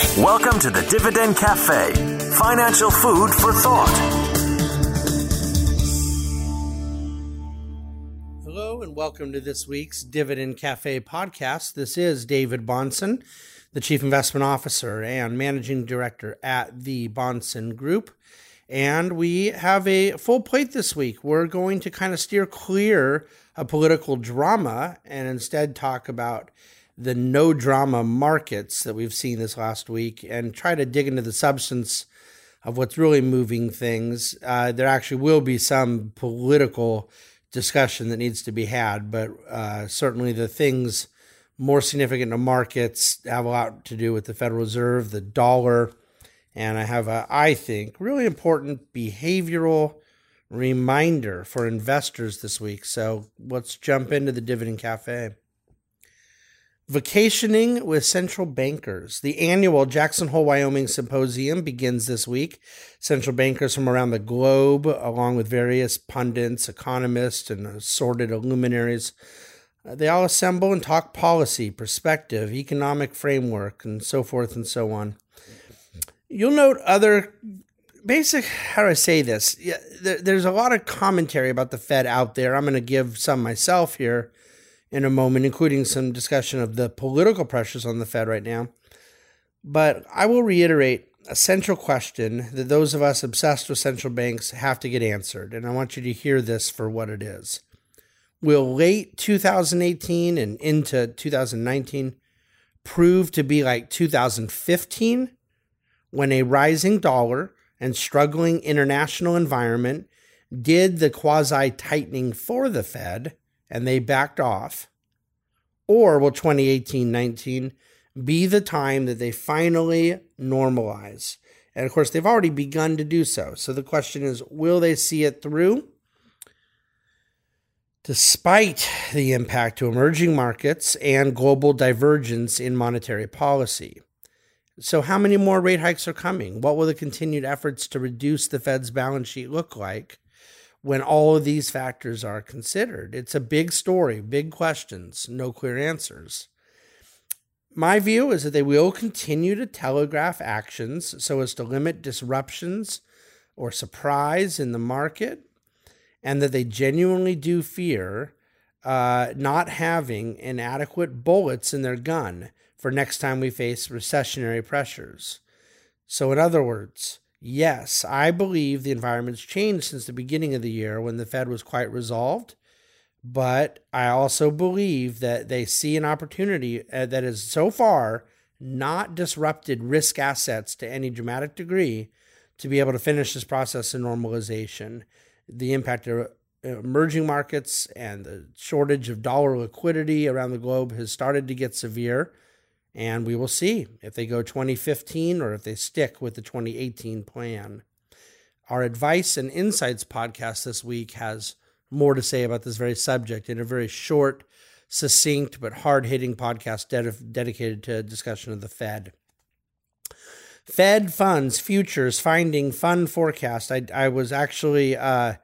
Welcome to the Dividend Cafe, financial food for thought. Hello, and welcome to this week's Dividend Cafe podcast. This is David Bahnsen, the Chief Investment Officer and Managing Director at the Bahnsen Group. And we have a full plate this week. We're going to kind of steer clear of political drama and instead talk about the no drama markets that we've seen this last week and try to dig into the substance of what's really moving things. Uh, there actually will be some political discussion that needs to be had, but uh, certainly the things more significant to markets have a lot to do with the Federal Reserve, the dollar, and I have a, I think, really important behavioral reminder for investors this week. So let's jump into the Dividend Cafe. Vacationing with Central Bankers. The annual Jackson Hole, Wyoming symposium begins this week. Central bankers from around the globe, along with various pundits, economists, and assorted luminaries, uh, they all assemble and talk policy, perspective, economic framework, and so forth and so on. You'll note other basic. How do I say this? There's a lot of commentary about the Fed out there. I'm going to give some myself here in a moment, including some discussion of the political pressures on the Fed right now. But I will reiterate a central question that those of us obsessed with central banks have to get answered. And I want you to hear this for what it is. Will late 2018 and into 2019 prove to be like 2015 when a rising dollar and struggling international environment did the quasi tightening for the Fed and they backed off? Or will 2018 19 be the time that they finally normalize? And of course, they've already begun to do so. So the question is will they see it through? Despite the impact to emerging markets and global divergence in monetary policy. So, how many more rate hikes are coming? What will the continued efforts to reduce the Fed's balance sheet look like? When all of these factors are considered. It's a big story, big questions, no clear answers. My view is that they will continue to telegraph actions so as to limit disruptions or surprise in the market, and that they genuinely do fear uh, not having inadequate bullets in their gun for next time we face recessionary pressures. So, in other words, Yes, I believe the environment's changed since the beginning of the year when the Fed was quite resolved. But I also believe that they see an opportunity uh, that has so far not disrupted risk assets to any dramatic degree to be able to finish this process of normalization. The impact of emerging markets and the shortage of dollar liquidity around the globe has started to get severe. And we will see if they go 2015 or if they stick with the 2018 plan. Our advice and insights podcast this week has more to say about this very subject in a very short, succinct, but hard hitting podcast ded- dedicated to discussion of the Fed. Fed funds futures finding fund forecast. I, I was actually uh,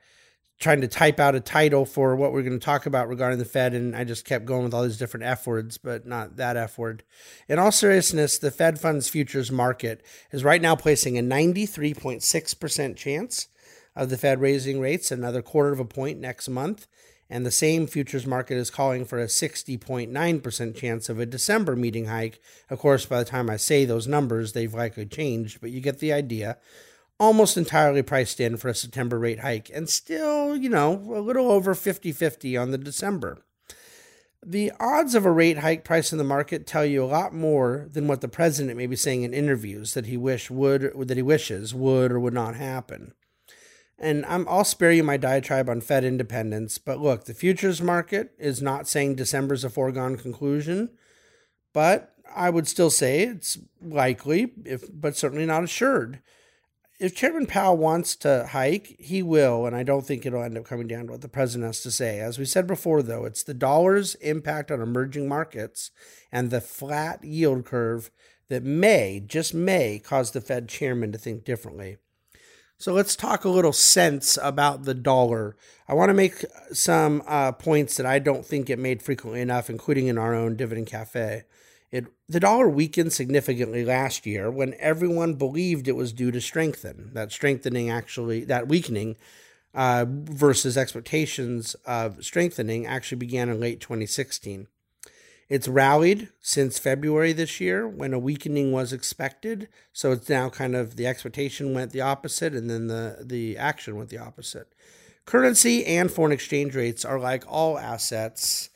trying to type out a title for what we're going to talk about regarding the Fed, and I just kept going with all these different F words, but not that F word. In all seriousness, the Fed funds futures market is right now placing a 93.6% chance of the Fed raising rates another quarter of a point next month. And the same futures market is calling for a 60.9% chance of a December meeting hike. Of course, by the time I say those numbers, they've likely changed, but you get the idea almost entirely priced in for a September rate hike, and still, you know, a little over 50 50 on the December. The odds of a rate hike price in the market tell you a lot more than what the president may be saying in interviews that he wish would that he wishes would or would not happen. And I'm, I'll spare you my diatribe on Fed independence, but look, the futures market is not saying December's a foregone conclusion, but I would still say it's likely, if but certainly not assured if Chairman Powell wants to hike, he will, and I don't think it'll end up coming down to what the president has to say. As we said before, though, it's the dollar's impact on emerging markets and the flat yield curve that may, just may, cause the Fed chairman to think differently. So let's talk a little sense about the dollar. I want to make some uh, points that I don't think get made frequently enough, including in our own Dividend Cafe. It, the dollar weakened significantly last year when everyone believed it was due to strengthen. That strengthening actually, that weakening uh, versus expectations of strengthening actually began in late 2016. It's rallied since February this year when a weakening was expected. So it's now kind of the expectation went the opposite and then the, the action went the opposite. Currency and foreign exchange rates are like all assets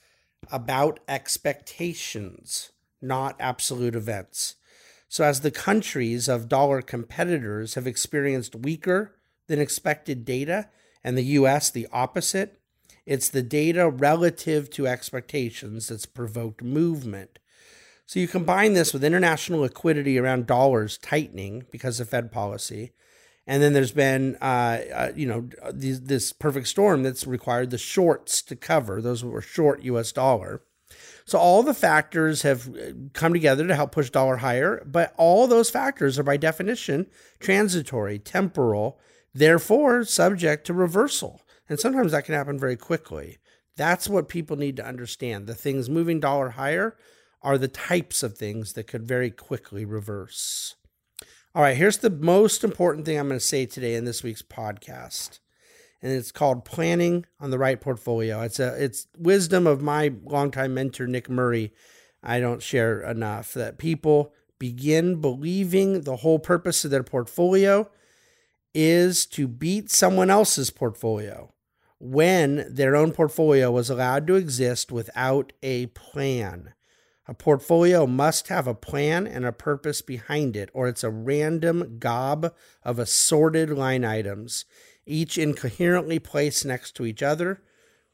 about expectations, not absolute events. So, as the countries of dollar competitors have experienced weaker than expected data, and the US the opposite, it's the data relative to expectations that's provoked movement. So, you combine this with international liquidity around dollars tightening because of Fed policy, and then there's been, uh, uh, you know, these, this perfect storm that's required the shorts to cover. Those who were short U.S. dollar. So all the factors have uh, come together to help push dollar higher, but all those factors are by definition transitory, temporal, therefore subject to reversal. And sometimes that can happen very quickly. That's what people need to understand. The things moving dollar higher are the types of things that could very quickly reverse. All right, here's the most important thing I'm going to say today in this week's podcast. And it's called planning on the right portfolio. It's a it's wisdom of my longtime mentor Nick Murray. I don't share enough that people begin believing the whole purpose of their portfolio is to beat someone else's portfolio when their own portfolio was allowed to exist without a plan. A portfolio must have a plan and a purpose behind it, or it's a random gob of assorted line items, each incoherently placed next to each other,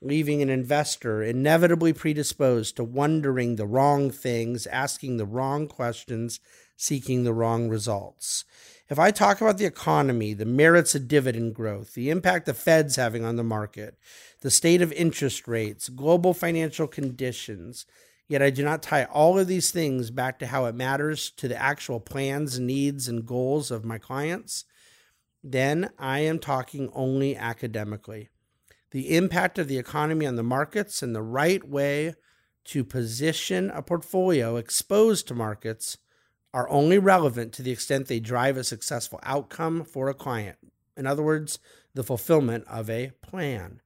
leaving an investor inevitably predisposed to wondering the wrong things, asking the wrong questions, seeking the wrong results. If I talk about the economy, the merits of dividend growth, the impact the Fed's having on the market, the state of interest rates, global financial conditions, Yet I do not tie all of these things back to how it matters to the actual plans, needs, and goals of my clients. Then I am talking only academically. The impact of the economy on the markets and the right way to position a portfolio exposed to markets are only relevant to the extent they drive a successful outcome for a client. In other words, the fulfillment of a plan.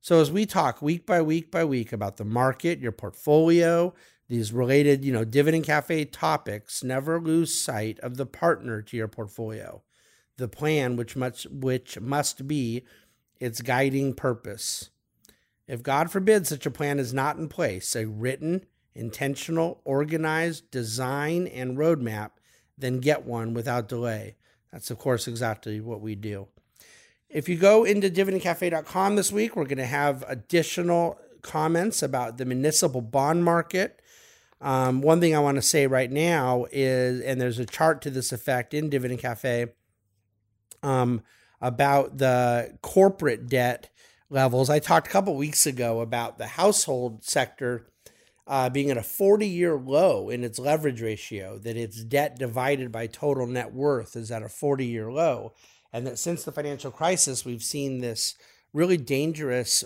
So as we talk week by week by week about the market, your portfolio, these related, you know, dividend cafe topics, never lose sight of the partner to your portfolio, the plan which must which must be its guiding purpose. If God forbid such a plan is not in place, a written, intentional, organized design and roadmap, then get one without delay. That's of course exactly what we do. If you go into dividendcafe.com this week, we're going to have additional comments about the municipal bond market. Um, one thing I want to say right now is, and there's a chart to this effect in Dividend Cafe um, about the corporate debt levels. I talked a couple weeks ago about the household sector uh, being at a 40 year low in its leverage ratio, that its debt divided by total net worth is at a 40 year low and that since the financial crisis, we've seen this really dangerous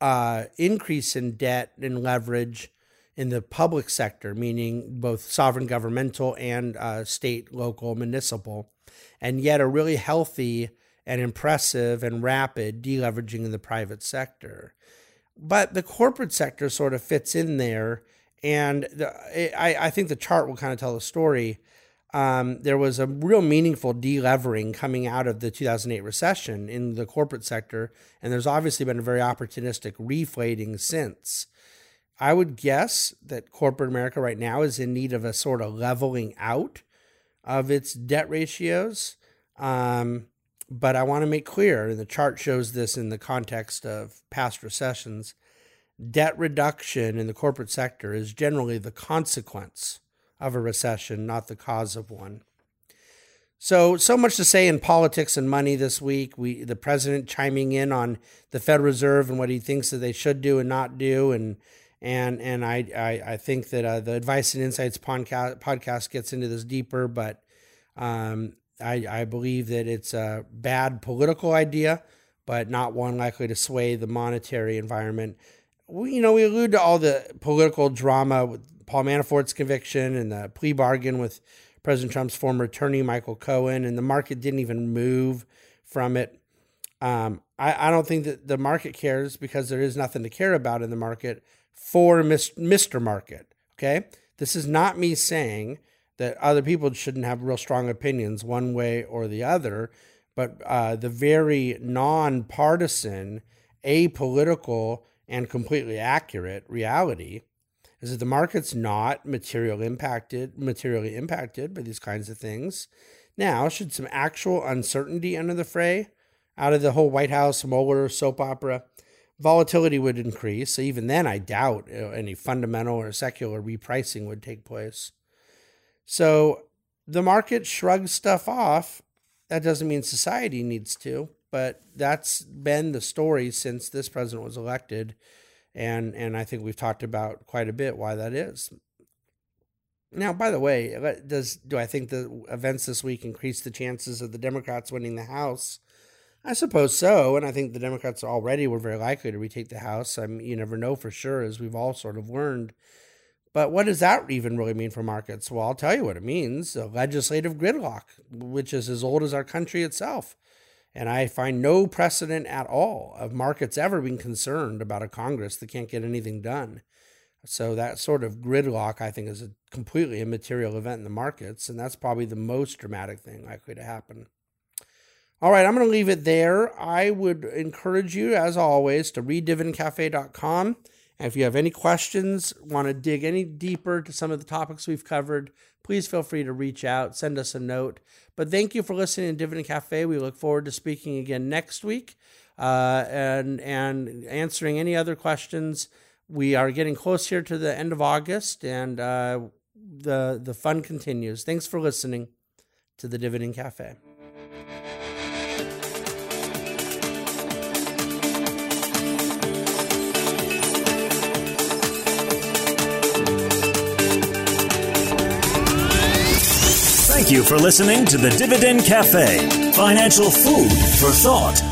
uh, increase in debt and leverage in the public sector, meaning both sovereign governmental and uh, state, local, municipal, and yet a really healthy and impressive and rapid deleveraging in the private sector. But the corporate sector sort of fits in there. And the, I, I think the chart will kind of tell the story um, there was a real meaningful delevering coming out of the 2008 recession in the corporate sector, and there's obviously been a very opportunistic reflating since. I would guess that corporate America right now is in need of a sort of leveling out of its debt ratios. Um, but I want to make clear, and the chart shows this in the context of past recessions debt reduction in the corporate sector is generally the consequence of a recession, not the cause of one. So, so much to say in politics and money this week. We, the president chiming in on the Federal Reserve and what he thinks that they should do and not do, and and and I I, I think that uh, the Advice and Insights podcast podcast gets into this deeper, but um, I I believe that it's a bad political idea, but not one likely to sway the monetary environment. We, you know, we allude to all the political drama with Paul Manafort's conviction and the plea bargain with President Trump's former attorney, Michael Cohen, and the market didn't even move from it. Um, I, I, don't think that the market cares because there is nothing to care about in the market for Mr. Market. Okay. This is not me saying that other people shouldn't have real strong opinions one way or the other, but uh, the very nonpartisan, apolitical, and completely accurate reality is that the market's not material impacted, materially impacted by these kinds of things. Now, should some actual uncertainty enter the fray out of the whole White House Mueller soap opera, volatility would increase. Even then, I doubt uh, any fundamental or secular repricing would take place. So the market shrugs stuff off. That doesn't mean society needs to, but that's been the story since this president was elected and and I think we've talked about quite a bit why that is. Now, by the way, does do I think the events this week increase the chances of the Democrats winning the House? I suppose so, and I think the Democrats already were very likely to retake the House. I mean, you never know for sure, as we've all sort of learned. But what does that even really mean for markets? Well, I'll tell you what it means: a legislative gridlock, which is as old as our country itself. And I find no precedent at all of markets ever being concerned about a Congress that can't get anything done. So that sort of gridlock, I think, is a completely immaterial event in the markets, and that's probably the most dramatic thing likely to happen. All right, I'm going to leave it there. I would encourage you, as always, to read dividendcafe.com. And if you have any questions, want to dig any deeper to some of the topics we've covered, please feel free to reach out, send us a note. But thank you for listening to Dividend Cafe. We look forward to speaking again next week uh, and and answering any other questions. We are getting close here to the end of August, and uh, the the fun continues. Thanks for listening to the Dividend Cafe. Thank you for listening to the Dividend Cafe, financial food for thought.